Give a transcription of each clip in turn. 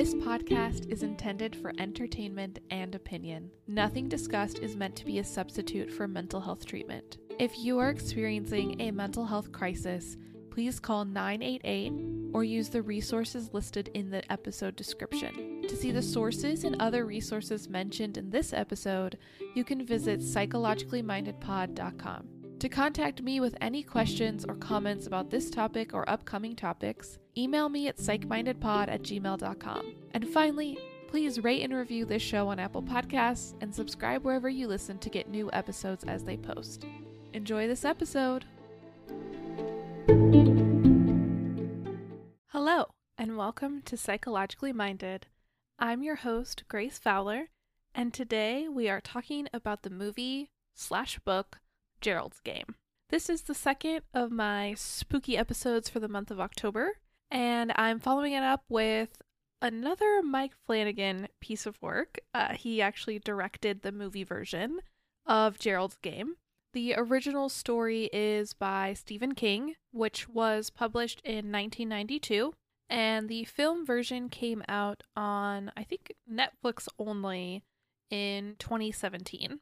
This podcast is intended for entertainment and opinion. Nothing discussed is meant to be a substitute for mental health treatment. If you are experiencing a mental health crisis, please call 988 or use the resources listed in the episode description. To see the sources and other resources mentioned in this episode, you can visit psychologicallymindedpod.com. To contact me with any questions or comments about this topic or upcoming topics, email me at psychmindedpod at gmail.com. And finally, please rate and review this show on Apple Podcasts and subscribe wherever you listen to get new episodes as they post. Enjoy this episode! Hello, and welcome to Psychologically Minded. I'm your host, Grace Fowler, and today we are talking about the movie slash book Gerald's Game. This is the second of my spooky episodes for the month of October, and I'm following it up with another Mike Flanagan piece of work. Uh, he actually directed the movie version of Gerald's Game. The original story is by Stephen King, which was published in 1992, and the film version came out on, I think, Netflix only in 2017.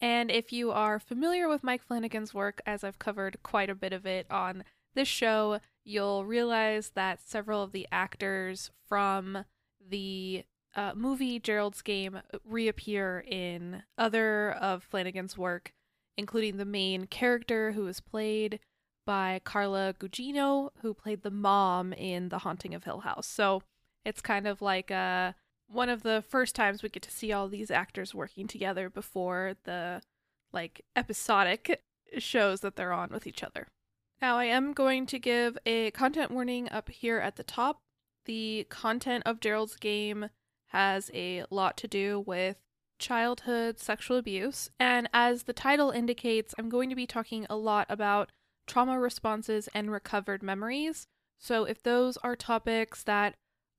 And if you are familiar with Mike Flanagan's work, as I've covered quite a bit of it on this show, you'll realize that several of the actors from the uh, movie Gerald's Game reappear in other of Flanagan's work, including the main character who is played by Carla Gugino, who played the mom in The Haunting of Hill House. So it's kind of like a one of the first times we get to see all these actors working together before the like episodic shows that they're on with each other. Now, I am going to give a content warning up here at the top. The content of Gerald's game has a lot to do with childhood sexual abuse, and as the title indicates, I'm going to be talking a lot about trauma responses and recovered memories. So, if those are topics that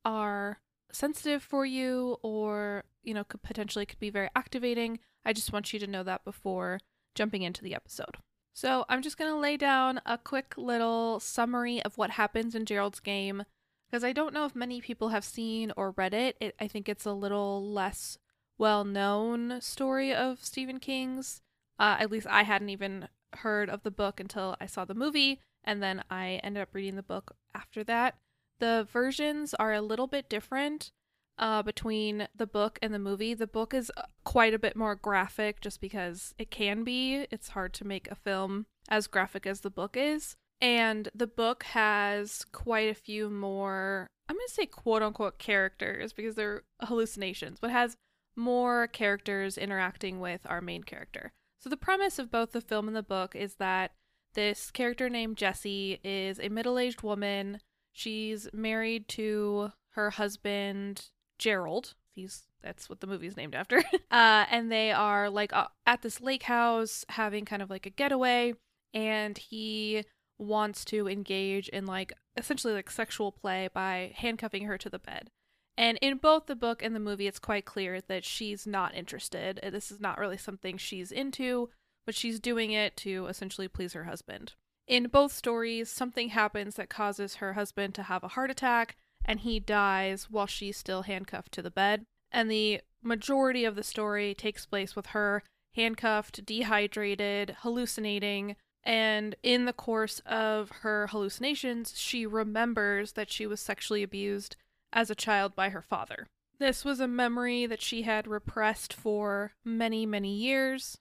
are sensitive for you or you know could potentially could be very activating. I just want you to know that before jumping into the episode. So i'm just going to lay down a quick little summary of what happens in gerald's game because i don't know if many people have seen or read it, it i think it's a little less well known story of stephen king's. Uh, at least i hadn't even heard of the book until i saw the movie and then i ended up reading the book after that the versions are a little bit different uh, between the book and the movie. The book is uh, quite a bit more graphic just because it can be. It's hard to make a film as graphic as the book is. And the book has quite a few more, I'm going to say quote unquote characters because they're hallucinations, but has more characters interacting with our main character. So the premise of both the film and the book is that this character named Jessie is a middle aged woman She's married to her husband Gerald. He's that's what the movie's named after. uh, and they are like uh, at this lake house having kind of like a getaway, and he wants to engage in like essentially like sexual play by handcuffing her to the bed. And in both the book and the movie, it's quite clear that she's not interested. This is not really something she's into, but she's doing it to essentially please her husband. In both stories, something happens that causes her husband to have a heart attack, and he dies while she's still handcuffed to the bed. And the majority of the story takes place with her handcuffed, dehydrated, hallucinating, and in the course of her hallucinations, she remembers that she was sexually abused as a child by her father. This was a memory that she had repressed for many, many years.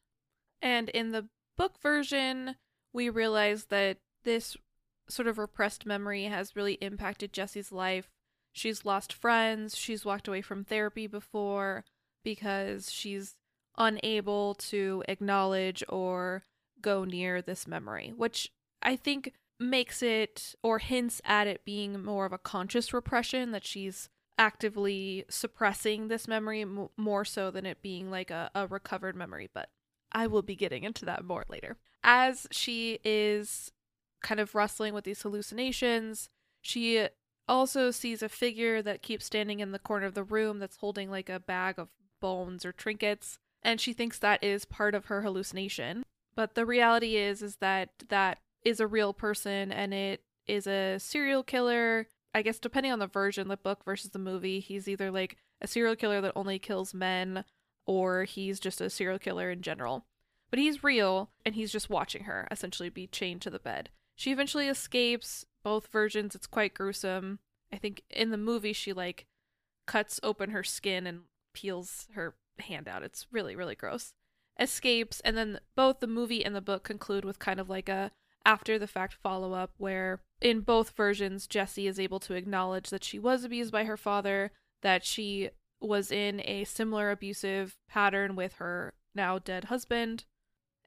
And in the book version, we realize that this sort of repressed memory has really impacted Jessie's life. She's lost friends, she's walked away from therapy before because she's unable to acknowledge or go near this memory, which I think makes it or hints at it being more of a conscious repression that she's actively suppressing this memory m- more so than it being like a, a recovered memory. But I will be getting into that more later. As she is kind of wrestling with these hallucinations, she also sees a figure that keeps standing in the corner of the room that's holding like a bag of bones or trinkets, and she thinks that is part of her hallucination. But the reality is is that that is a real person and it is a serial killer I guess depending on the version, the book versus the movie, he's either like a serial killer that only kills men or he's just a serial killer in general. But he's real and he's just watching her essentially be chained to the bed. She eventually escapes. Both versions, it's quite gruesome. I think in the movie, she like cuts open her skin and peels her hand out. It's really, really gross. Escapes, and then both the movie and the book conclude with kind of like a after the fact follow up where in both versions Jessie is able to acknowledge that she was abused by her father, that she was in a similar abusive pattern with her now dead husband.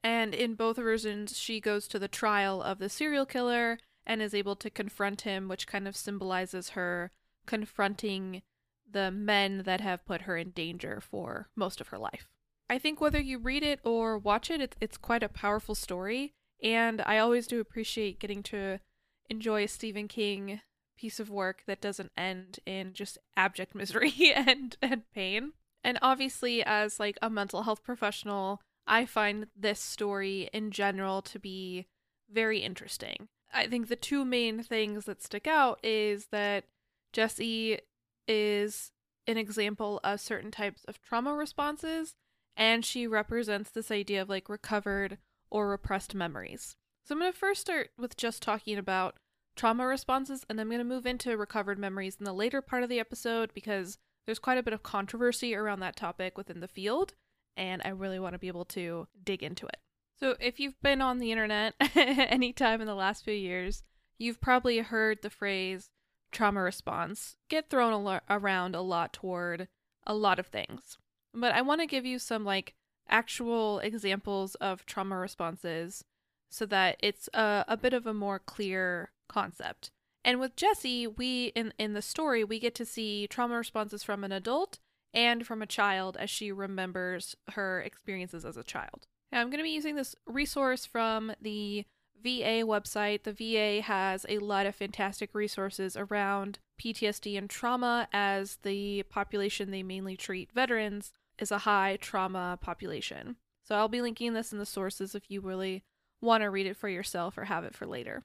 And in both versions, she goes to the trial of the serial killer and is able to confront him, which kind of symbolizes her confronting the men that have put her in danger for most of her life. I think whether you read it or watch it, it's, it's quite a powerful story. And I always do appreciate getting to enjoy a Stephen King piece of work that doesn't end in just abject misery and, and pain. And obviously, as like a mental health professional, I find this story in general to be very interesting. I think the two main things that stick out is that Jessie is an example of certain types of trauma responses, and she represents this idea of like recovered or repressed memories. So I'm going to first start with just talking about trauma responses, and I'm going to move into recovered memories in the later part of the episode because there's quite a bit of controversy around that topic within the field, and I really want to be able to dig into it. So, if you've been on the internet anytime in the last few years, you've probably heard the phrase trauma response get thrown a lo- around a lot toward a lot of things. But I want to give you some like actual examples of trauma responses so that it's a, a bit of a more clear concept. And with Jessie, we in in the story we get to see trauma responses from an adult and from a child as she remembers her experiences as a child. Now, I'm going to be using this resource from the VA website. The VA has a lot of fantastic resources around PTSD and trauma, as the population they mainly treat veterans is a high trauma population. So I'll be linking this in the sources if you really want to read it for yourself or have it for later.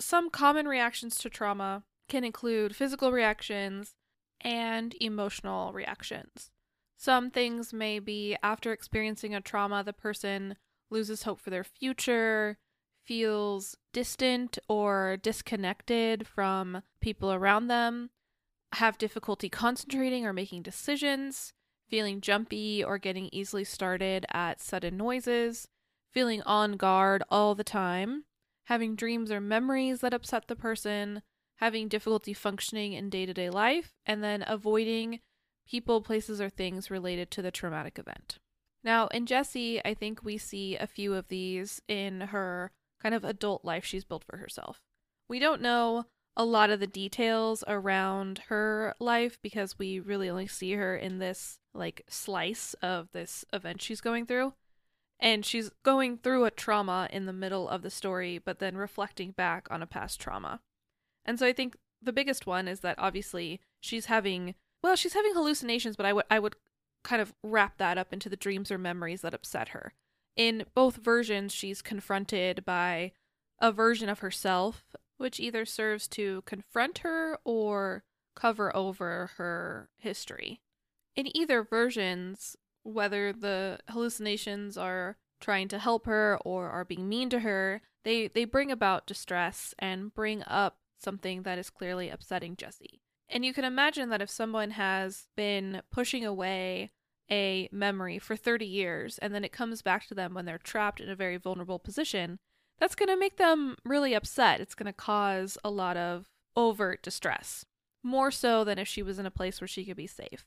Some common reactions to trauma can include physical reactions and emotional reactions. Some things may be after experiencing a trauma, the person loses hope for their future, feels distant or disconnected from people around them, have difficulty concentrating or making decisions, feeling jumpy or getting easily started at sudden noises, feeling on guard all the time, having dreams or memories that upset the person, having difficulty functioning in day to day life, and then avoiding people, places, or things related to the traumatic event. Now, in Jessie, I think we see a few of these in her kind of adult life she's built for herself. We don't know a lot of the details around her life because we really only see her in this like slice of this event she's going through. And she's going through a trauma in the middle of the story, but then reflecting back on a past trauma. And so I think the biggest one is that obviously she's having well, she's having hallucinations, but I would I would kind of wrap that up into the dreams or memories that upset her. In both versions, she's confronted by a version of herself, which either serves to confront her or cover over her history. In either versions, whether the hallucinations are trying to help her or are being mean to her, they, they bring about distress and bring up something that is clearly upsetting Jessie. And you can imagine that if someone has been pushing away a memory for 30 years and then it comes back to them when they're trapped in a very vulnerable position, that's going to make them really upset. It's going to cause a lot of overt distress, more so than if she was in a place where she could be safe.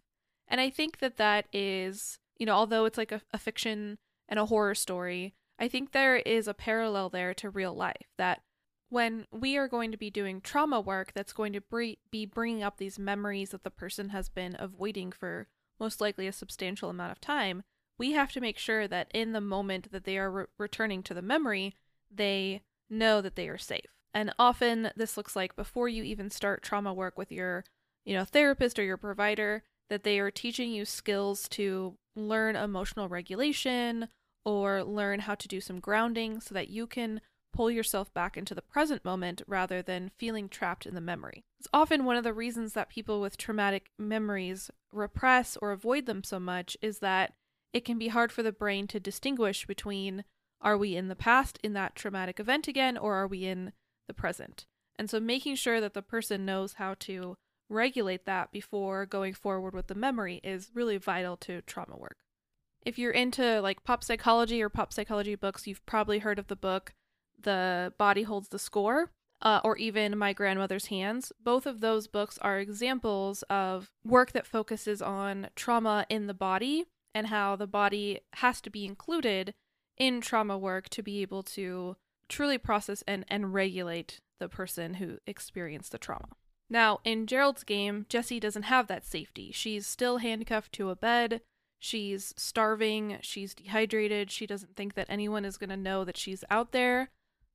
And I think that that is, you know, although it's like a, a fiction and a horror story, I think there is a parallel there to real life that when we are going to be doing trauma work that's going to be bringing up these memories that the person has been avoiding for most likely a substantial amount of time, we have to make sure that in the moment that they are re- returning to the memory, they know that they are safe. And often this looks like before you even start trauma work with your, you know, therapist or your provider, that they are teaching you skills to learn emotional regulation or learn how to do some grounding so that you can pull yourself back into the present moment rather than feeling trapped in the memory. It's often one of the reasons that people with traumatic memories repress or avoid them so much is that it can be hard for the brain to distinguish between are we in the past in that traumatic event again or are we in the present. And so making sure that the person knows how to regulate that before going forward with the memory is really vital to trauma work. If you're into like pop psychology or pop psychology books, you've probably heard of the book the Body Holds the Score, uh, or even My Grandmother's Hands. Both of those books are examples of work that focuses on trauma in the body and how the body has to be included in trauma work to be able to truly process and, and regulate the person who experienced the trauma. Now, in Gerald's game, Jessie doesn't have that safety. She's still handcuffed to a bed. She's starving. She's dehydrated. She doesn't think that anyone is going to know that she's out there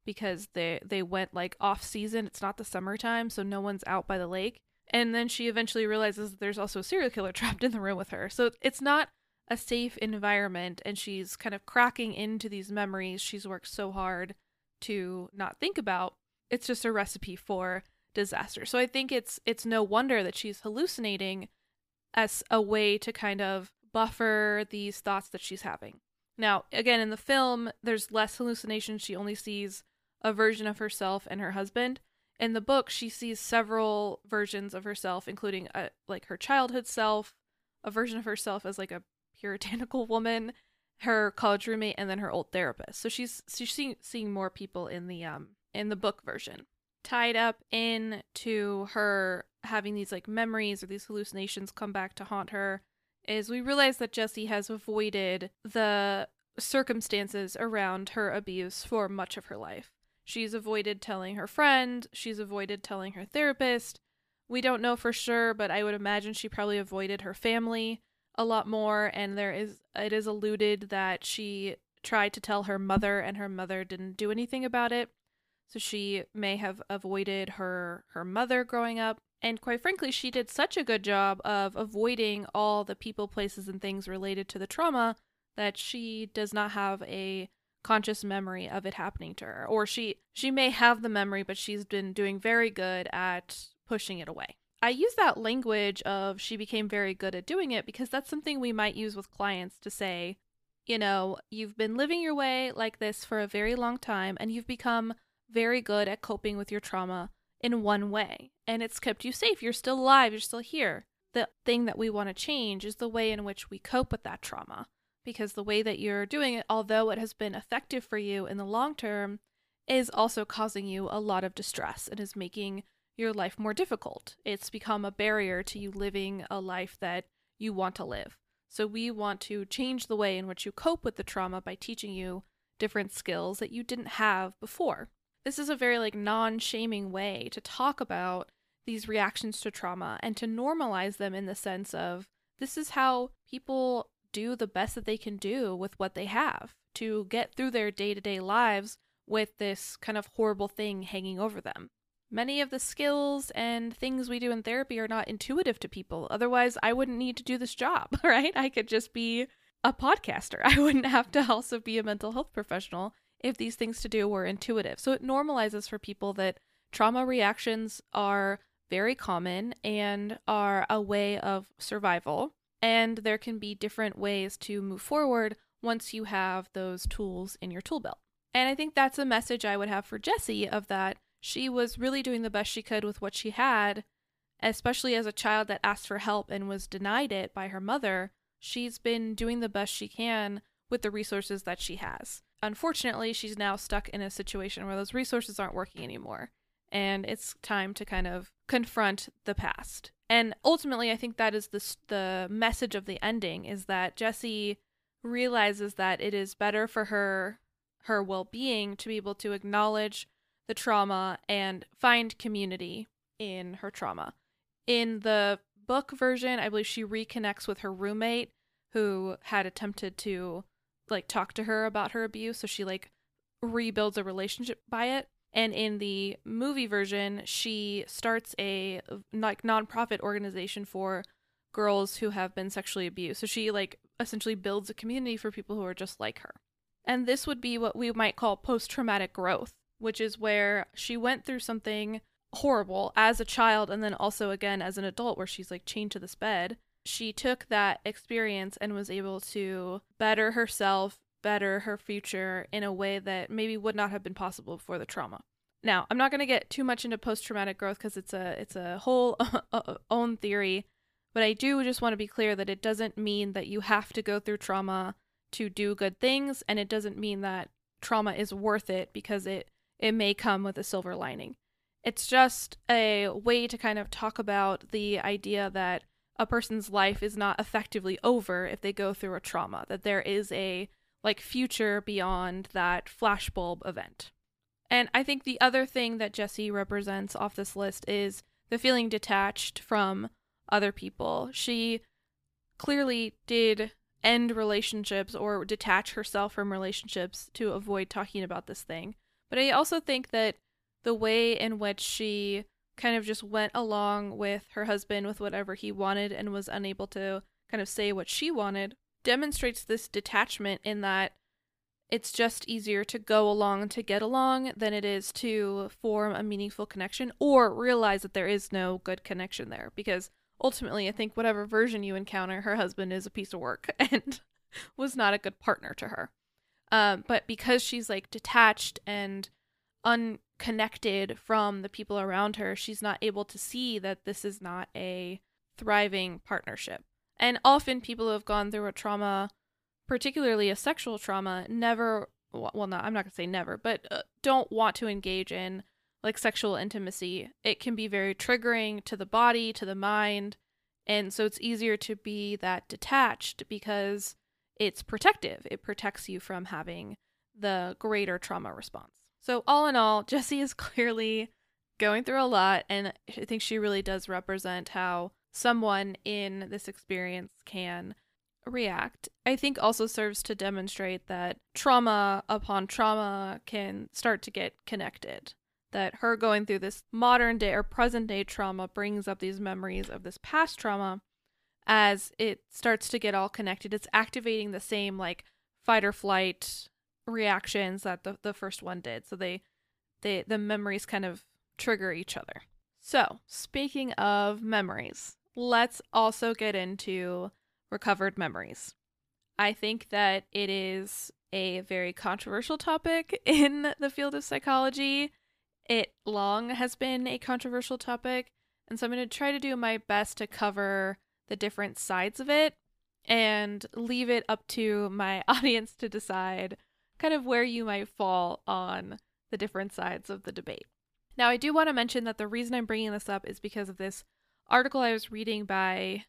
because they they went like off season. It's not the summertime, so no one's out by the lake. And then she eventually realizes there's also a serial killer trapped in the room with her. So it's not a safe environment and she's kind of cracking into these memories she's worked so hard to not think about. It's just a recipe for disaster. So I think it's it's no wonder that she's hallucinating as a way to kind of buffer these thoughts that she's having. Now, again, in the film, there's less hallucination. She only sees a version of herself and her husband. In the book, she sees several versions of herself, including a, like her childhood self, a version of herself as like a puritanical woman, her college roommate, and then her old therapist. So she's she's seeing seeing more people in the um in the book version. Tied up into her having these like memories or these hallucinations come back to haunt her is we realize that Jessie has avoided the circumstances around her abuse for much of her life. She's avoided telling her friend, she's avoided telling her therapist. We don't know for sure, but I would imagine she probably avoided her family a lot more and there is it is alluded that she tried to tell her mother and her mother didn't do anything about it. So she may have avoided her her mother growing up and quite frankly she did such a good job of avoiding all the people, places and things related to the trauma that she does not have a conscious memory of it happening to her. Or she she may have the memory but she's been doing very good at pushing it away. I use that language of she became very good at doing it because that's something we might use with clients to say you know you've been living your way like this for a very long time and you've become very good at coping with your trauma in one way. And it's kept you safe. You're still alive. You're still here. The thing that we want to change is the way in which we cope with that trauma because the way that you're doing it, although it has been effective for you in the long term, is also causing you a lot of distress and is making your life more difficult. It's become a barrier to you living a life that you want to live. So, we want to change the way in which you cope with the trauma by teaching you different skills that you didn't have before. This is a very like non-shaming way to talk about these reactions to trauma and to normalize them in the sense of this is how people do the best that they can do with what they have to get through their day to day lives with this kind of horrible thing hanging over them. Many of the skills and things we do in therapy are not intuitive to people. Otherwise, I wouldn't need to do this job, right? I could just be a podcaster. I wouldn't have to also be a mental health professional if these things to do were intuitive. So it normalizes for people that trauma reactions are very common and are a way of survival and there can be different ways to move forward once you have those tools in your tool belt. And I think that's a message I would have for Jessie of that she was really doing the best she could with what she had, especially as a child that asked for help and was denied it by her mother. She's been doing the best she can with the resources that she has. Unfortunately, she's now stuck in a situation where those resources aren't working anymore. And it's time to kind of confront the past and ultimately, I think that is the the message of the ending is that Jessie realizes that it is better for her her well-being to be able to acknowledge the trauma and find community in her trauma. In the book version, I believe she reconnects with her roommate who had attempted to like talk to her about her abuse, so she like rebuilds a relationship by it. And in the movie version, she starts a like nonprofit organization for girls who have been sexually abused. So she like essentially builds a community for people who are just like her. And this would be what we might call post traumatic growth which is where she went through something horrible as a child and then also again as an adult where she's like chained to this bed. She took that experience and was able to better herself, better her future in a way that maybe would not have been possible before the trauma. Now, I'm not going to get too much into post-traumatic growth because it's a it's a whole own theory, but I do just want to be clear that it doesn't mean that you have to go through trauma to do good things and it doesn't mean that trauma is worth it because it it may come with a silver lining. It's just a way to kind of talk about the idea that a person's life is not effectively over if they go through a trauma, that there is a like future beyond that flashbulb event. And I think the other thing that Jessie represents off this list is the feeling detached from other people. She clearly did end relationships or detach herself from relationships to avoid talking about this thing. But I also think that the way in which she kind of just went along with her husband with whatever he wanted and was unable to kind of say what she wanted demonstrates this detachment in that it's just easier to go along to get along than it is to form a meaningful connection or realize that there is no good connection there because ultimately I think whatever version you encounter her husband is a piece of work and was not a good partner to her. Um, but because she's like detached and unconnected from the people around her, she's not able to see that this is not a thriving partnership. And often people who have gone through a trauma, particularly a sexual trauma, never, well, not, I'm not going to say never, but uh, don't want to engage in like sexual intimacy. It can be very triggering to the body, to the mind. And so it's easier to be that detached because it's protective. It protects you from having the greater trauma response. So, all in all, Jessie is clearly going through a lot, and I think she really does represent how someone in this experience can react. I think also serves to demonstrate that trauma upon trauma can start to get connected. That her going through this modern day or present day trauma brings up these memories of this past trauma as it starts to get all connected. It's activating the same like fight or flight reactions that the, the first one did. So they they the memories kind of trigger each other. So, speaking of memories, let's also get into recovered memories. I think that it is a very controversial topic in the field of psychology. It long has been a controversial topic, and so I'm going to try to do my best to cover the different sides of it and leave it up to my audience to decide kind of where you might fall on the different sides of the debate. Now, I do want to mention that the reason I'm bringing this up is because of this article I was reading by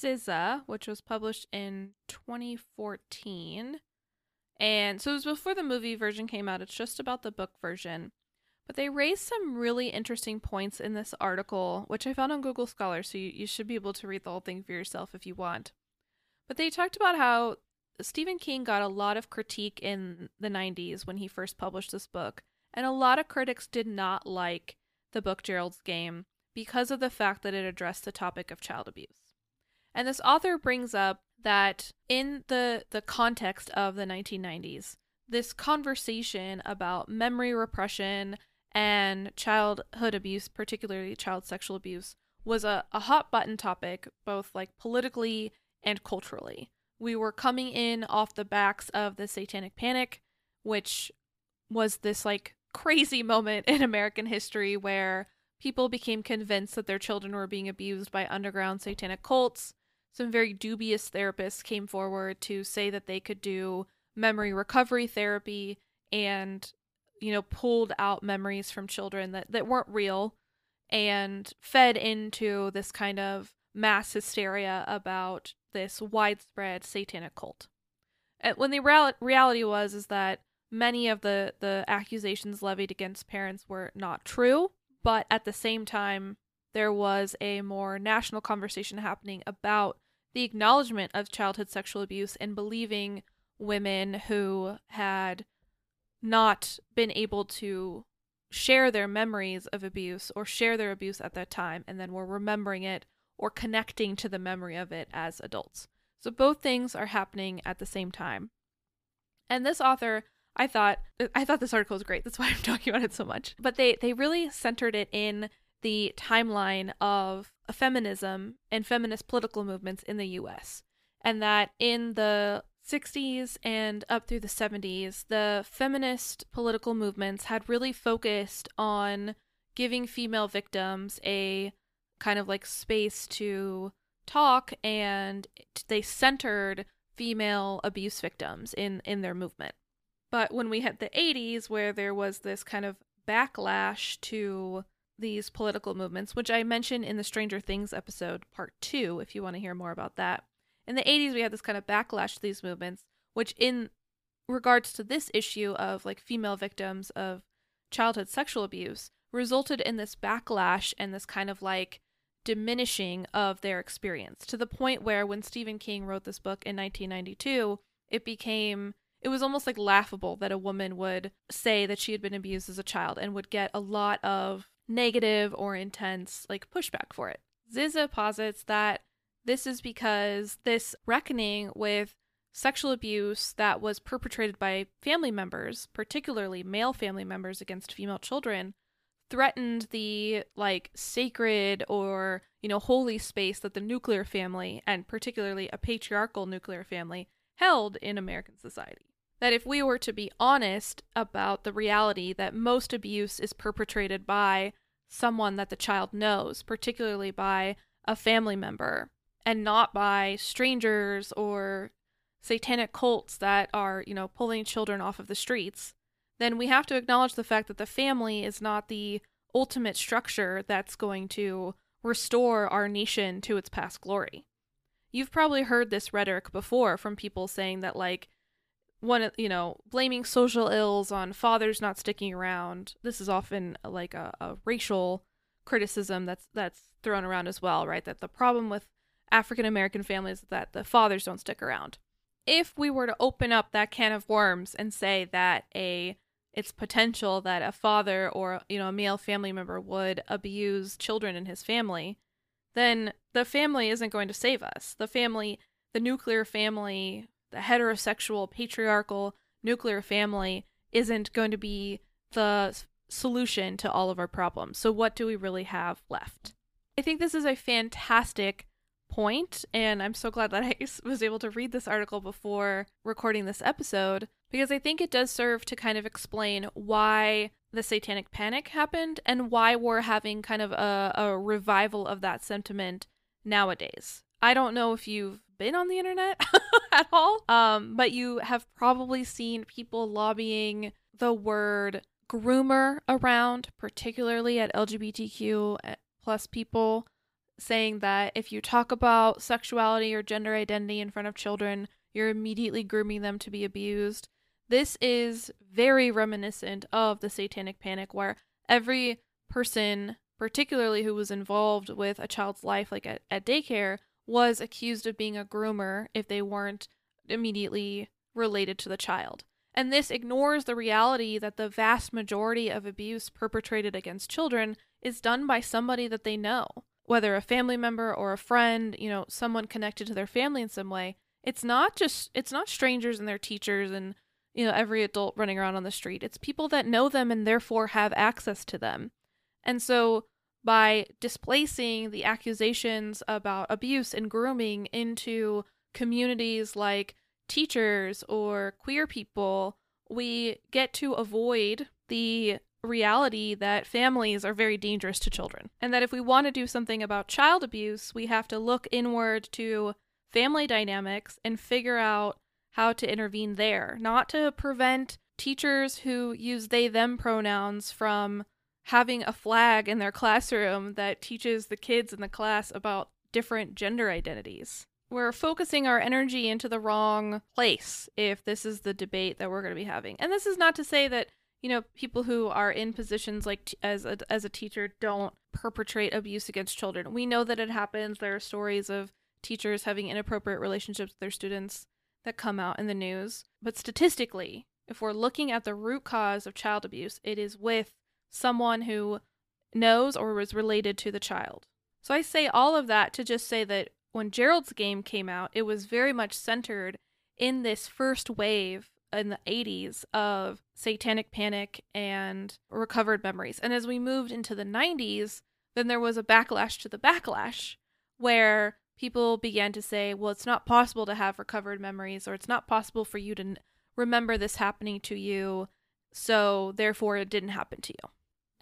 Ziza, which was published in 2014. And so it was before the movie version came out. It's just about the book version. But they raised some really interesting points in this article, which I found on Google Scholar, so you, you should be able to read the whole thing for yourself if you want. But they talked about how Stephen King got a lot of critique in the 90s when he first published this book, and a lot of critics did not like the book Gerald's Game because of the fact that it addressed the topic of child abuse. And this author brings up that in the the context of the 1990s, this conversation about memory repression and childhood abuse, particularly child sexual abuse, was a, a hot button topic, both like politically and culturally we were coming in off the backs of the Satanic Panic, which was this like crazy moment in American history where people became convinced that their children were being abused by underground satanic cults. Some very dubious therapists came forward to say that they could do memory recovery therapy and you know pulled out memories from children that, that weren't real and fed into this kind of mass hysteria about this widespread satanic cult. And when the real- reality was is that many of the the accusations levied against parents were not true, but at the same time there was a more national conversation happening about the acknowledgement of childhood sexual abuse and believing women who had not been able to share their memories of abuse or share their abuse at that time and then were remembering it or connecting to the memory of it as adults. So both things are happening at the same time. And this author I thought I thought this article was great. That's why I'm talking about it so much. But they they really centered it in the timeline of feminism and feminist political movements in the US. And that in the 60s and up through the 70s, the feminist political movements had really focused on giving female victims a kind of like space to talk and they centered female abuse victims in in their movement. But when we hit the 80s where there was this kind of backlash to these political movements, which I mentioned in the Stranger Things episode part 2 if you want to hear more about that. In the 80s we had this kind of backlash to these movements, which in regards to this issue of like female victims of childhood sexual abuse resulted in this backlash and this kind of like diminishing of their experience to the point where when Stephen King wrote this book in 1992, it became it was almost like laughable that a woman would say that she had been abused as a child and would get a lot of negative or intense like pushback for it. Ziza posits that this is because this reckoning with sexual abuse that was perpetrated by family members, particularly male family members against female children, threatened the like sacred or you know holy space that the nuclear family and particularly a patriarchal nuclear family held in American society. That if we were to be honest about the reality that most abuse is perpetrated by someone that the child knows, particularly by a family member, and not by strangers or satanic cults that are, you know, pulling children off of the streets, then we have to acknowledge the fact that the family is not the ultimate structure that's going to restore our nation to its past glory. You've probably heard this rhetoric before from people saying that, like, one, you know, blaming social ills on fathers not sticking around. This is often uh, like a, a racial criticism that's that's thrown around as well, right? That the problem with African American families is that the fathers don't stick around. If we were to open up that can of worms and say that a it's potential that a father or you know a male family member would abuse children in his family then the family isn't going to save us the family the nuclear family the heterosexual patriarchal nuclear family isn't going to be the solution to all of our problems so what do we really have left i think this is a fantastic point and i'm so glad that i was able to read this article before recording this episode because I think it does serve to kind of explain why the satanic panic happened and why we're having kind of a, a revival of that sentiment nowadays. I don't know if you've been on the internet at all, um, but you have probably seen people lobbying the word groomer around, particularly at LGBTQ eh, plus people, saying that if you talk about sexuality or gender identity in front of children, you're immediately grooming them to be abused. This is very reminiscent of the Satanic Panic, where every person, particularly who was involved with a child's life, like at, at daycare, was accused of being a groomer if they weren't immediately related to the child. And this ignores the reality that the vast majority of abuse perpetrated against children is done by somebody that they know, whether a family member or a friend, you know, someone connected to their family in some way. It's not just it's not strangers and their teachers and you know, every adult running around on the street. It's people that know them and therefore have access to them. And so by displacing the accusations about abuse and grooming into communities like teachers or queer people, we get to avoid the reality that families are very dangerous to children. And that if we want to do something about child abuse, we have to look inward to family dynamics and figure out how to intervene there, not to prevent teachers who use they them pronouns from having a flag in their classroom that teaches the kids in the class about different gender identities. We're focusing our energy into the wrong place if this is the debate that we're going to be having. And this is not to say that, you know, people who are in positions like t- as a, as a teacher don't perpetrate abuse against children. We know that it happens. There are stories of teachers having inappropriate relationships with their students that come out in the news. But statistically, if we're looking at the root cause of child abuse, it is with someone who knows or was related to the child. So I say all of that to just say that when Gerald's game came out, it was very much centered in this first wave in the 80s of satanic panic and recovered memories. And as we moved into the 90s, then there was a backlash to the backlash where people began to say, well, it's not possible to have recovered memories, or it's not possible for you to n- remember this happening to you, so therefore it didn't happen to you.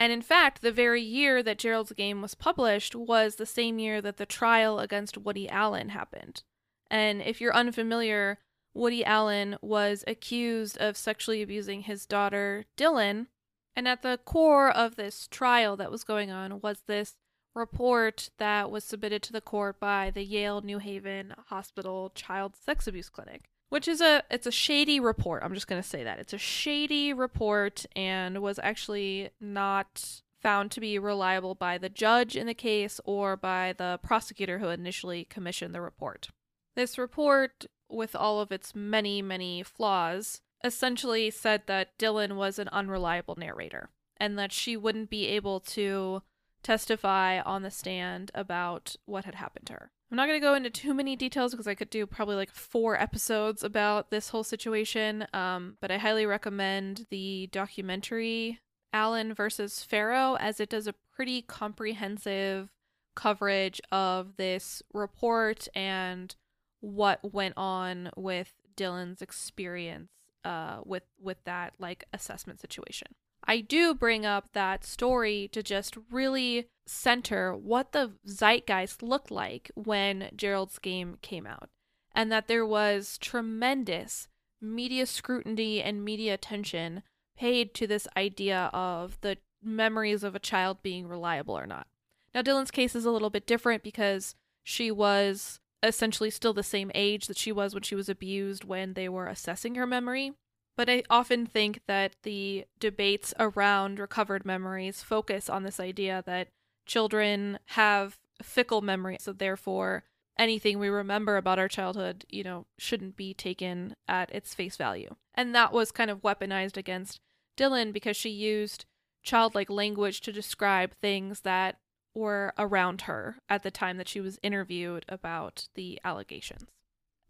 And in fact, the very year that Gerald's Game was published was the same year that the trial against Woody Allen happened. And if you're unfamiliar, Woody Allen was accused of sexually abusing his daughter, Dylan. And at the core of this trial that was going on was this report that was submitted to the court by the Yale New Haven Hospital Child Sex Abuse Clinic, which is a it's a shady report. I'm just going to say that. It's a shady report and was actually not found to be reliable by the judge in the case or by the prosecutor who initially commissioned the report. This report with all of its many, many flaws, essentially said that Dylan was an unreliable narrator and that she wouldn't be able to testify on the stand about what had happened to her. I'm not going to go into too many details because I could do probably like four episodes about this whole situation, um, but I highly recommend the documentary Allen versus Farrow as it does a pretty comprehensive coverage of this report and what went on with Dylan's experience uh, with with that like assessment situation. I do bring up that story to just really center what the zeitgeist looked like when Gerald's game came out, and that there was tremendous media scrutiny and media attention paid to this idea of the memories of a child being reliable or not. Now, Dylan's case is a little bit different because she was essentially still the same age that she was when she was abused when they were assessing her memory. But I often think that the debates around recovered memories focus on this idea that children have fickle memory, so therefore anything we remember about our childhood, you know, shouldn't be taken at its face value. And that was kind of weaponized against Dylan because she used childlike language to describe things that were around her at the time that she was interviewed about the allegations.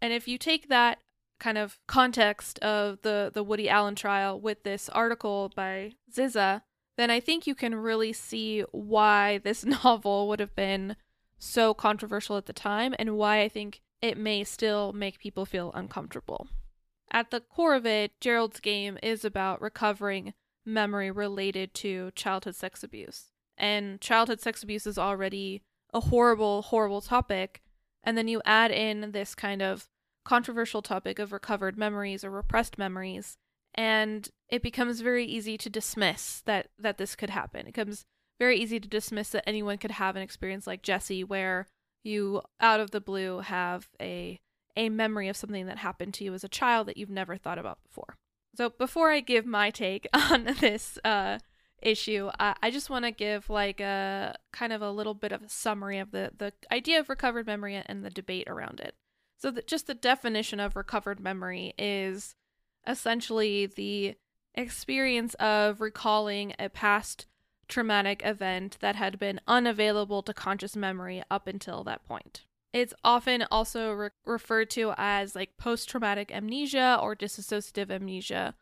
And if you take that kind of context of the the Woody Allen trial with this article by Ziza, then I think you can really see why this novel would have been so controversial at the time and why I think it may still make people feel uncomfortable. At the core of it, Gerald's game is about recovering memory related to childhood sex abuse and childhood sex abuse is already a horrible, horrible topic, and then you add in this kind of controversial topic of recovered memories or repressed memories, and it becomes very easy to dismiss that that this could happen. It becomes very easy to dismiss that anyone could have an experience like Jessie where you out of the blue have a a memory of something that happened to you as a child that you've never thought about before. So before I give my take on this uh issue, I, I just want to give like a kind of a little bit of a summary of the the idea of recovered memory and the debate around it. So just the definition of recovered memory is essentially the experience of recalling a past traumatic event that had been unavailable to conscious memory up until that point. It's often also re- referred to as like post traumatic amnesia or dissociative amnesia,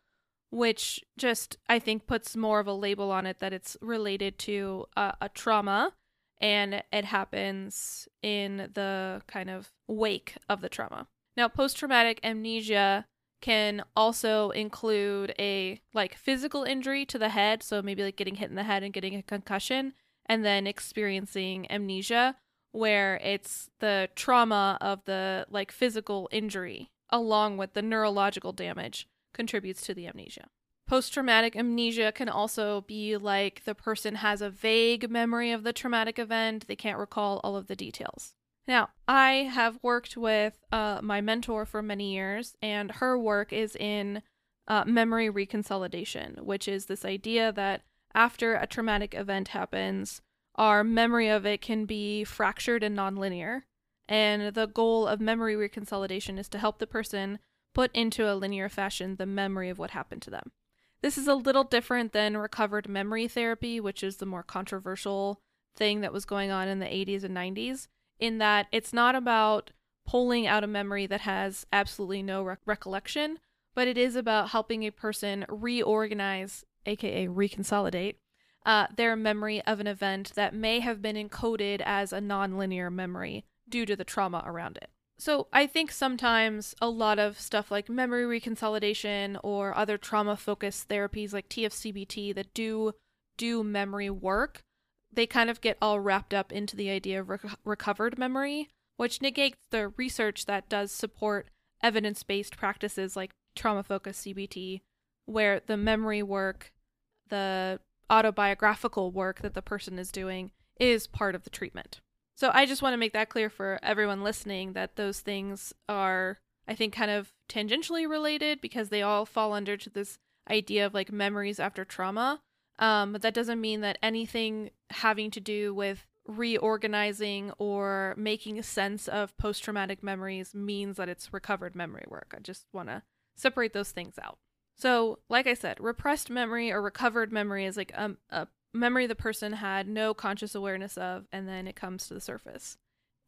which just I think puts more of a label on it that it's related to uh, a trauma and it happens in the kind of wake of the trauma. Now, post traumatic amnesia can also include a like physical injury to the head, so maybe like getting hit in the head and getting a concussion, and then experiencing amnesia, where it's the trauma of the like physical injury along with the neurological damage contributes to the amnesia. Post traumatic amnesia can also be like the person has a vague memory of the traumatic event, they can't recall all of the details. Now, I have worked with uh, my mentor for many years, and her work is in uh, memory reconsolidation, which is this idea that after a traumatic event happens, our memory of it can be fractured and nonlinear. And the goal of memory reconsolidation is to help the person put into a linear fashion the memory of what happened to them. This is a little different than recovered memory therapy, which is the more controversial thing that was going on in the 80s and 90s, in that it's not about pulling out a memory that has absolutely no re- recollection, but it is about helping a person reorganize, aka reconsolidate, uh, their memory of an event that may have been encoded as a nonlinear memory due to the trauma around it. So I think sometimes a lot of stuff like memory reconsolidation or other trauma focused therapies like TFCBT that do do memory work, they kind of get all wrapped up into the idea of rec- recovered memory, which negates the research that does support evidence-based practices like trauma focused CBT where the memory work, the autobiographical work that the person is doing is part of the treatment. So I just want to make that clear for everyone listening that those things are, I think, kind of tangentially related because they all fall under to this idea of like memories after trauma. Um, but that doesn't mean that anything having to do with reorganizing or making sense of post traumatic memories means that it's recovered memory work. I just want to separate those things out. So, like I said, repressed memory or recovered memory is like a, a memory the person had no conscious awareness of, and then it comes to the surface.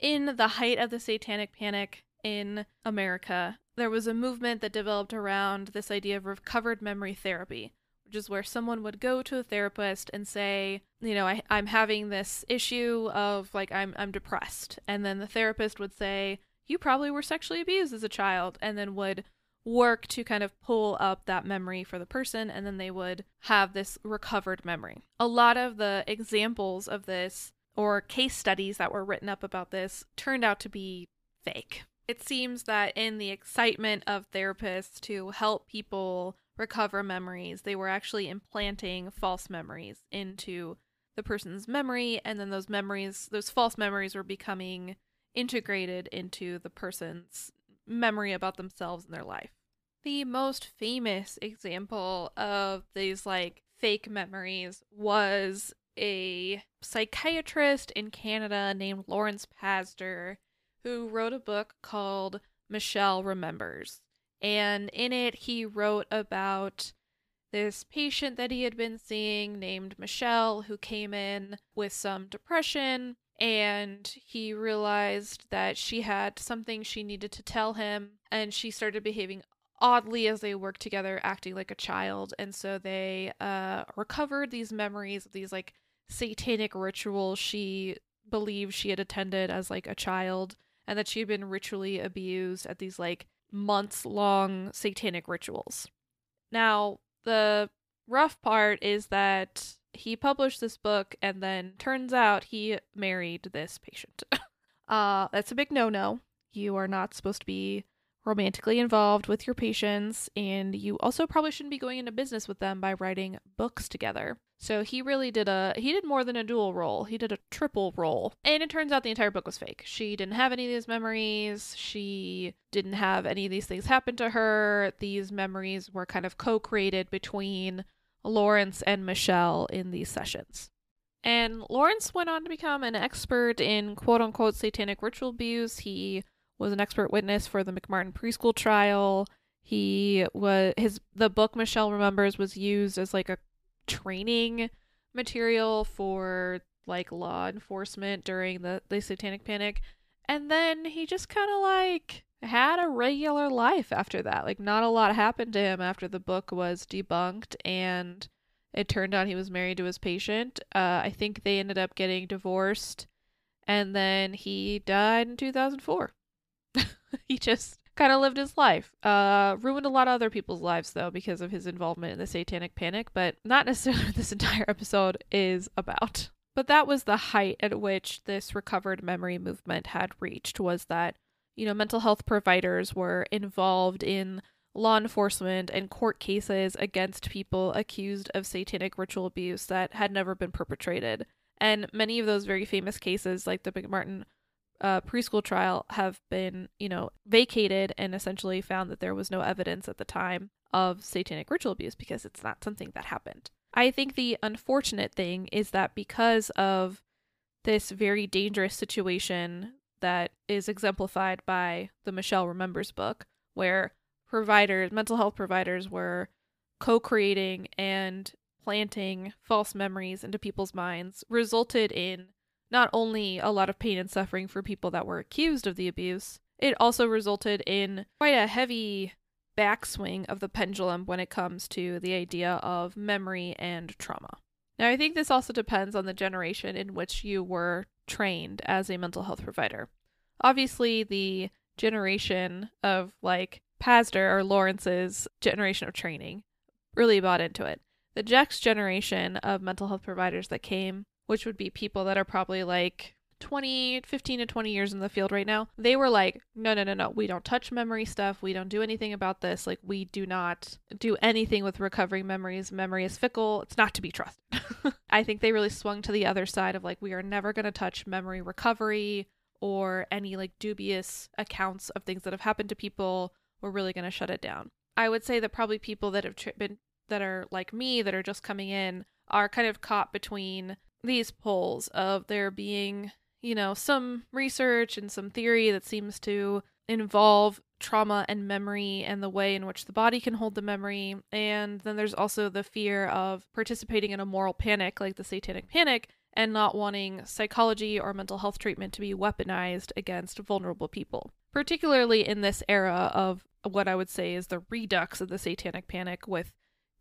In the height of the satanic panic in America, there was a movement that developed around this idea of recovered memory therapy, which is where someone would go to a therapist and say, you know, I, I'm having this issue of like I'm I'm depressed, and then the therapist would say, you probably were sexually abused as a child, and then would work to kind of pull up that memory for the person and then they would have this recovered memory. A lot of the examples of this or case studies that were written up about this turned out to be fake. It seems that in the excitement of therapists to help people recover memories, they were actually implanting false memories into the person's memory and then those memories those false memories were becoming integrated into the person's memory about themselves and their life. The most famous example of these like fake memories was a psychiatrist in Canada named Lawrence Pazder who wrote a book called Michelle Remembers. And in it, he wrote about this patient that he had been seeing named Michelle who came in with some depression and he realized that she had something she needed to tell him and she started behaving oddly as they worked together acting like a child and so they uh recovered these memories of these like satanic rituals she believed she had attended as like a child and that she had been ritually abused at these like months long satanic rituals. Now the rough part is that he published this book and then turns out he married this patient. uh that's a big no-no. You are not supposed to be romantically involved with your patients and you also probably shouldn't be going into business with them by writing books together. So he really did a he did more than a dual role. He did a triple role. And it turns out the entire book was fake. She didn't have any of these memories. She didn't have any of these things happen to her. These memories were kind of co-created between Lawrence and Michelle in these sessions. And Lawrence went on to become an expert in quote unquote satanic ritual abuse. He was an expert witness for the McMartin preschool trial. He was his the book Michelle Remembers was used as like a training material for like law enforcement during the, the satanic panic. And then he just kind of like had a regular life after that. Like, not a lot happened to him after the book was debunked, and it turned out he was married to his patient. Uh, I think they ended up getting divorced, and then he died in 2004. he just kind of lived his life. Uh, ruined a lot of other people's lives, though, because of his involvement in the satanic panic, but not necessarily what this entire episode is about. But that was the height at which this recovered memory movement had reached, was that you know, mental health providers were involved in law enforcement and court cases against people accused of satanic ritual abuse that had never been perpetrated. And many of those very famous cases, like the McMartin uh, preschool trial, have been, you know, vacated and essentially found that there was no evidence at the time of satanic ritual abuse because it's not something that happened. I think the unfortunate thing is that because of this very dangerous situation that is exemplified by the Michelle Remembers book, where providers, mental health providers, were co creating and planting false memories into people's minds, resulted in not only a lot of pain and suffering for people that were accused of the abuse, it also resulted in quite a heavy backswing of the pendulum when it comes to the idea of memory and trauma. Now, I think this also depends on the generation in which you were trained as a mental health provider. Obviously, the generation of like Pazder or Lawrence's generation of training really bought into it. The next generation of mental health providers that came, which would be people that are probably like 20, 15 to 20 years in the field right now, they were like, no, no, no, no, we don't touch memory stuff. We don't do anything about this. Like, we do not do anything with recovering memories. Memory is fickle, it's not to be trusted. I think they really swung to the other side of like, we are never going to touch memory recovery or any like dubious accounts of things that have happened to people. We're really going to shut it down. I would say that probably people that have been that are like me that are just coming in are kind of caught between these poles of there being, you know, some research and some theory that seems to involve trauma and memory and the way in which the body can hold the memory. And then there's also the fear of participating in a moral panic like the satanic panic and not wanting psychology or mental health treatment to be weaponized against vulnerable people. Particularly in this era of what I would say is the redux of the satanic panic with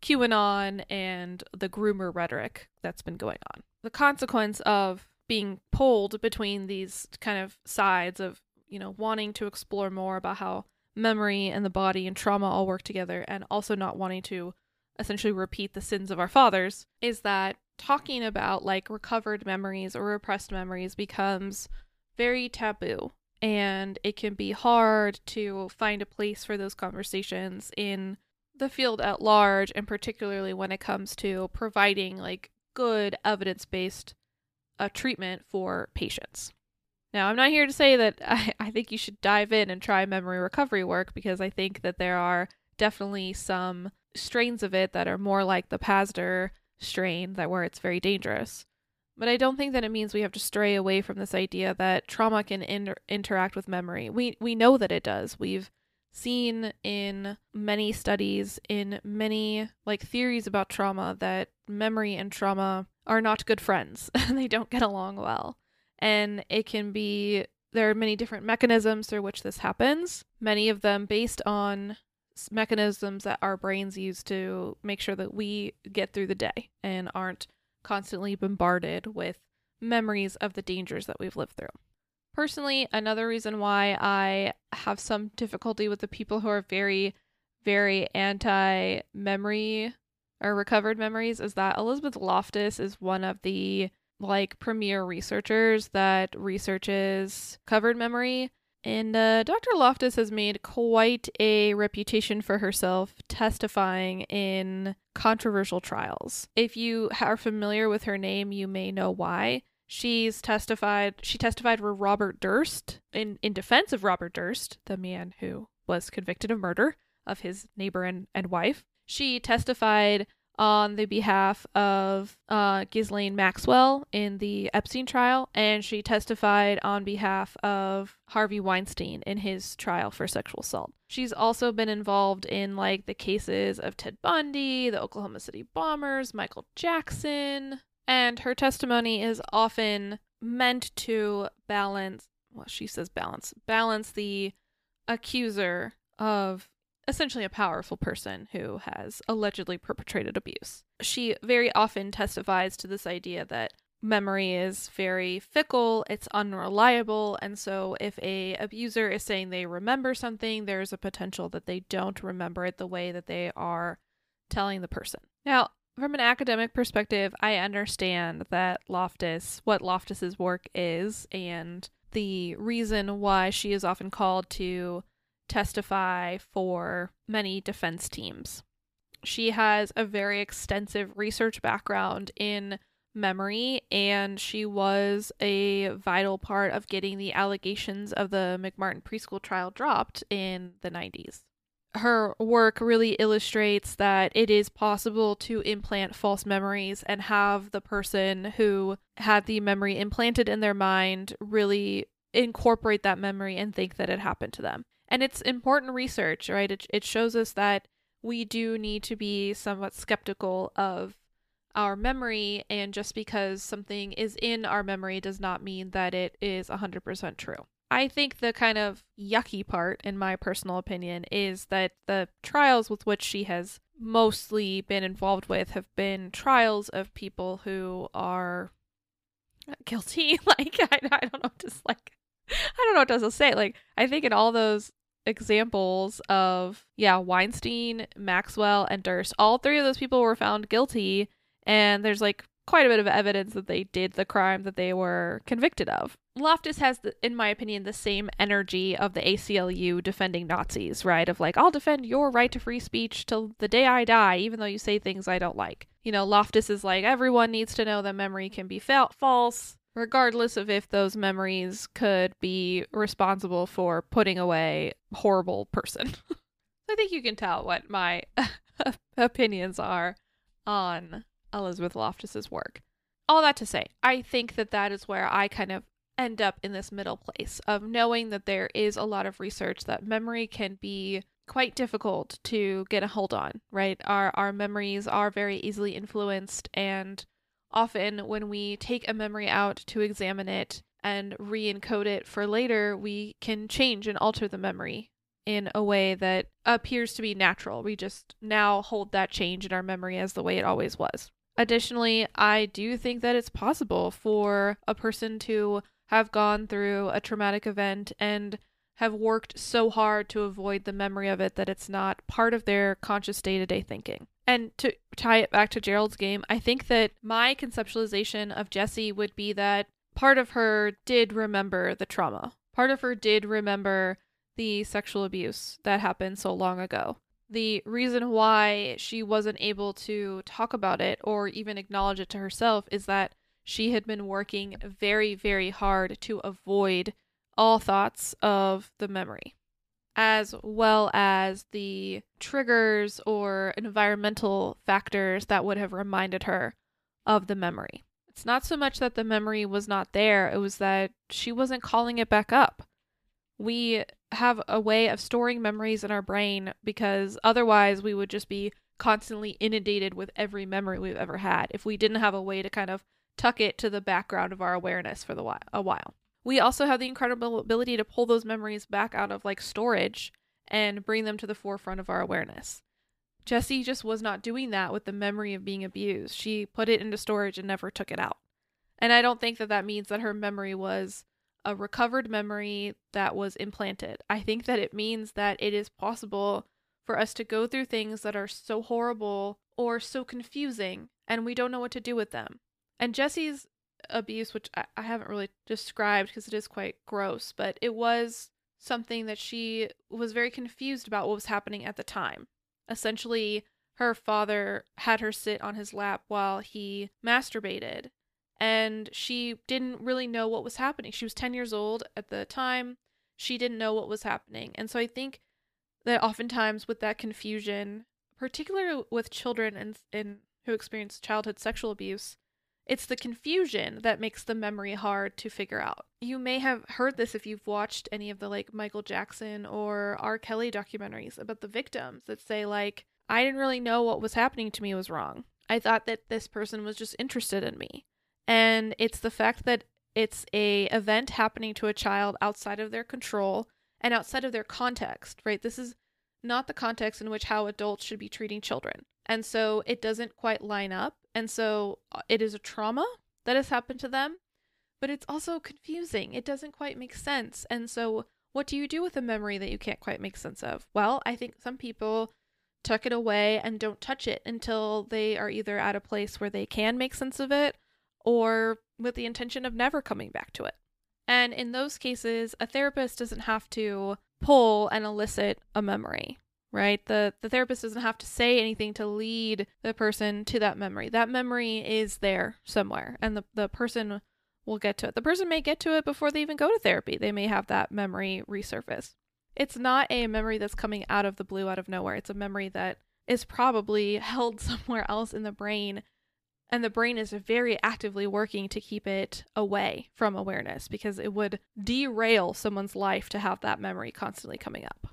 QAnon and the groomer rhetoric that's been going on. The consequence of being pulled between these kind of sides of, you know, wanting to explore more about how memory and the body and trauma all work together and also not wanting to essentially repeat the sins of our fathers is that talking about like recovered memories or repressed memories becomes very taboo and it can be hard to find a place for those conversations in the field at large, and particularly when it comes to providing like good evidence uh, treatment for patients. Now, I'm not here to say that I, I think you should dive in and try memory recovery work because I think that there are definitely some strains of it that are more like the Pazder strain that where it's very dangerous. But I don't think that it means we have to stray away from this idea that trauma can inter- interact with memory. We we know that it does. We've seen in many studies, in many like theories about trauma, that memory and trauma are not good friends and they don't get along well. And it can be, there are many different mechanisms through which this happens, many of them based on mechanisms that our brains use to make sure that we get through the day and aren't constantly bombarded with memories of the dangers that we've lived through. Personally, another reason why I have some difficulty with the people who are very, very anti memory or recovered memories is that Elizabeth Loftus is one of the like premier researchers that researches covered memory. And uh, Dr. Loftus has made quite a reputation for herself testifying in controversial trials. If you are familiar with her name, you may know why. She's testified. She testified for Robert Durst in in defense of Robert Durst, the man who was convicted of murder of his neighbor and, and wife. She testified on the behalf of uh, Ghislaine Maxwell in the Epstein trial, and she testified on behalf of Harvey Weinstein in his trial for sexual assault. She's also been involved in like the cases of Ted Bundy, the Oklahoma City bombers, Michael Jackson, and her testimony is often meant to balance, well, she says balance, balance the accuser of essentially a powerful person who has allegedly perpetrated abuse. She very often testifies to this idea that memory is very fickle, it's unreliable, and so if a abuser is saying they remember something, there's a potential that they don't remember it the way that they are telling the person. Now, from an academic perspective, I understand that Loftus, what Loftus's work is, and the reason why she is often called to testify for many defense teams. She has a very extensive research background in memory, and she was a vital part of getting the allegations of the McMartin preschool trial dropped in the 90s her work really illustrates that it is possible to implant false memories and have the person who had the memory implanted in their mind really incorporate that memory and think that it happened to them. And it's important research, right? It, it shows us that we do need to be somewhat skeptical of our memory, and just because something is in our memory does not mean that it is 100% true. I think the kind of yucky part, in my personal opinion, is that the trials with which she has mostly been involved with have been trials of people who are guilty. like, I, I don't know, just like, I don't know what to say. Like, I think in all those examples of, yeah, Weinstein, Maxwell, and Durst, all three of those people were found guilty. And there's like quite a bit of evidence that they did the crime that they were convicted of. Loftus has, the, in my opinion, the same energy of the ACLU defending Nazis, right? Of like, I'll defend your right to free speech till the day I die, even though you say things I don't like. You know, Loftus is like, everyone needs to know that memory can be fa- false, regardless of if those memories could be responsible for putting away horrible person. I think you can tell what my opinions are on Elizabeth Loftus's work. All that to say, I think that that is where I kind of end up in this middle place of knowing that there is a lot of research that memory can be quite difficult to get a hold on, right? Our our memories are very easily influenced and often when we take a memory out to examine it and re-encode it for later, we can change and alter the memory in a way that appears to be natural. We just now hold that change in our memory as the way it always was. Additionally, I do think that it's possible for a person to have gone through a traumatic event and have worked so hard to avoid the memory of it that it's not part of their conscious day to day thinking. And to tie it back to Gerald's game, I think that my conceptualization of Jessie would be that part of her did remember the trauma. Part of her did remember the sexual abuse that happened so long ago. The reason why she wasn't able to talk about it or even acknowledge it to herself is that she had been working very, very hard to avoid all thoughts of the memory, as well as the triggers or environmental factors that would have reminded her of the memory. It's not so much that the memory was not there, it was that she wasn't calling it back up. We have a way of storing memories in our brain because otherwise we would just be constantly inundated with every memory we've ever had if we didn't have a way to kind of tuck it to the background of our awareness for the while, a while. We also have the incredible ability to pull those memories back out of like storage and bring them to the forefront of our awareness. Jessie just was not doing that with the memory of being abused. She put it into storage and never took it out. And I don't think that that means that her memory was a recovered memory that was implanted. I think that it means that it is possible for us to go through things that are so horrible or so confusing and we don't know what to do with them. And Jessie's abuse, which I, I haven't really described because it is quite gross, but it was something that she was very confused about what was happening at the time. Essentially, her father had her sit on his lap while he masturbated, and she didn't really know what was happening. She was 10 years old at the time. She didn't know what was happening. And so I think that oftentimes with that confusion, particularly with children and, and who experience childhood sexual abuse, it's the confusion that makes the memory hard to figure out. You may have heard this if you've watched any of the like Michael Jackson or R. Kelly documentaries about the victims that say, like, I didn't really know what was happening to me was wrong. I thought that this person was just interested in me. And it's the fact that it's a event happening to a child outside of their control and outside of their context, right? This is not the context in which how adults should be treating children. And so it doesn't quite line up. And so uh, it is a trauma that has happened to them, but it's also confusing. It doesn't quite make sense. And so what do you do with a memory that you can't quite make sense of? Well, I think some people tuck it away and don't touch it until they are either at a place where they can make sense of it or with the intention of never coming back to it. And in those cases, a therapist doesn't have to pull and elicit a memory right? The the therapist doesn't have to say anything to lead the person to that memory. That memory is there somewhere and the the person will get to it. The person may get to it before they even go to therapy. They may have that memory resurface. It's not a memory that's coming out of the blue out of nowhere. It's a memory that is probably held somewhere else in the brain and the brain is very actively working to keep it away from awareness because it would derail someone's life to have that memory constantly coming up.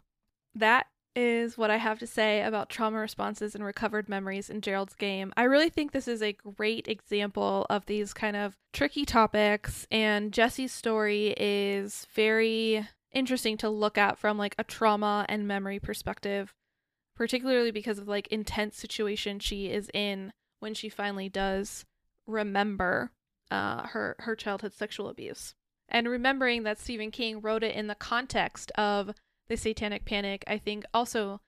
That is what I have to say about trauma responses and recovered memories in Gerald's game. I really think this is a great example of these kind of tricky topics, and Jessie's story is very interesting to look at from like a trauma and memory perspective, particularly because of like intense situation she is in when she finally does remember uh, her her childhood sexual abuse. And remembering that Stephen King wrote it in the context of the satanic panic, I think also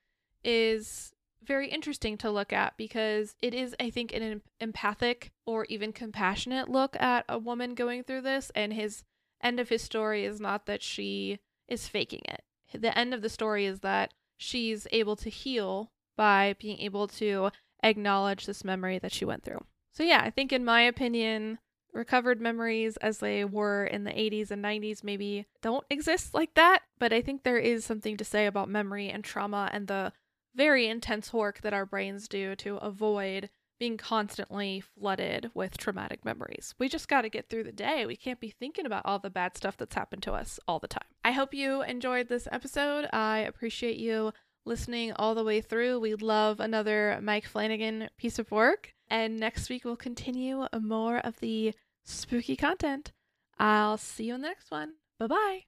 is very interesting to look at because it is, I think, an empathic or even compassionate look at a woman going through this. And his end of his story is not that she is faking it. The end of the story is that she's able to heal by being able to acknowledge this memory that she went through. So, yeah, I think, in my opinion, recovered memories as they were in the 80s and 90s maybe don't exist like that, but I think there is something to say about memory and trauma and the very intense work that our brains do to avoid being constantly flooded with traumatic memories. We just got to get through the day. We can't be thinking about all the bad stuff that's happened to us all the time. I hope you enjoyed this episode. I appreciate you listening all the way through. We love another Mike Flanagan piece of work. And next week we'll continue more of the spooky content. I'll see you in the next one. Bye bye.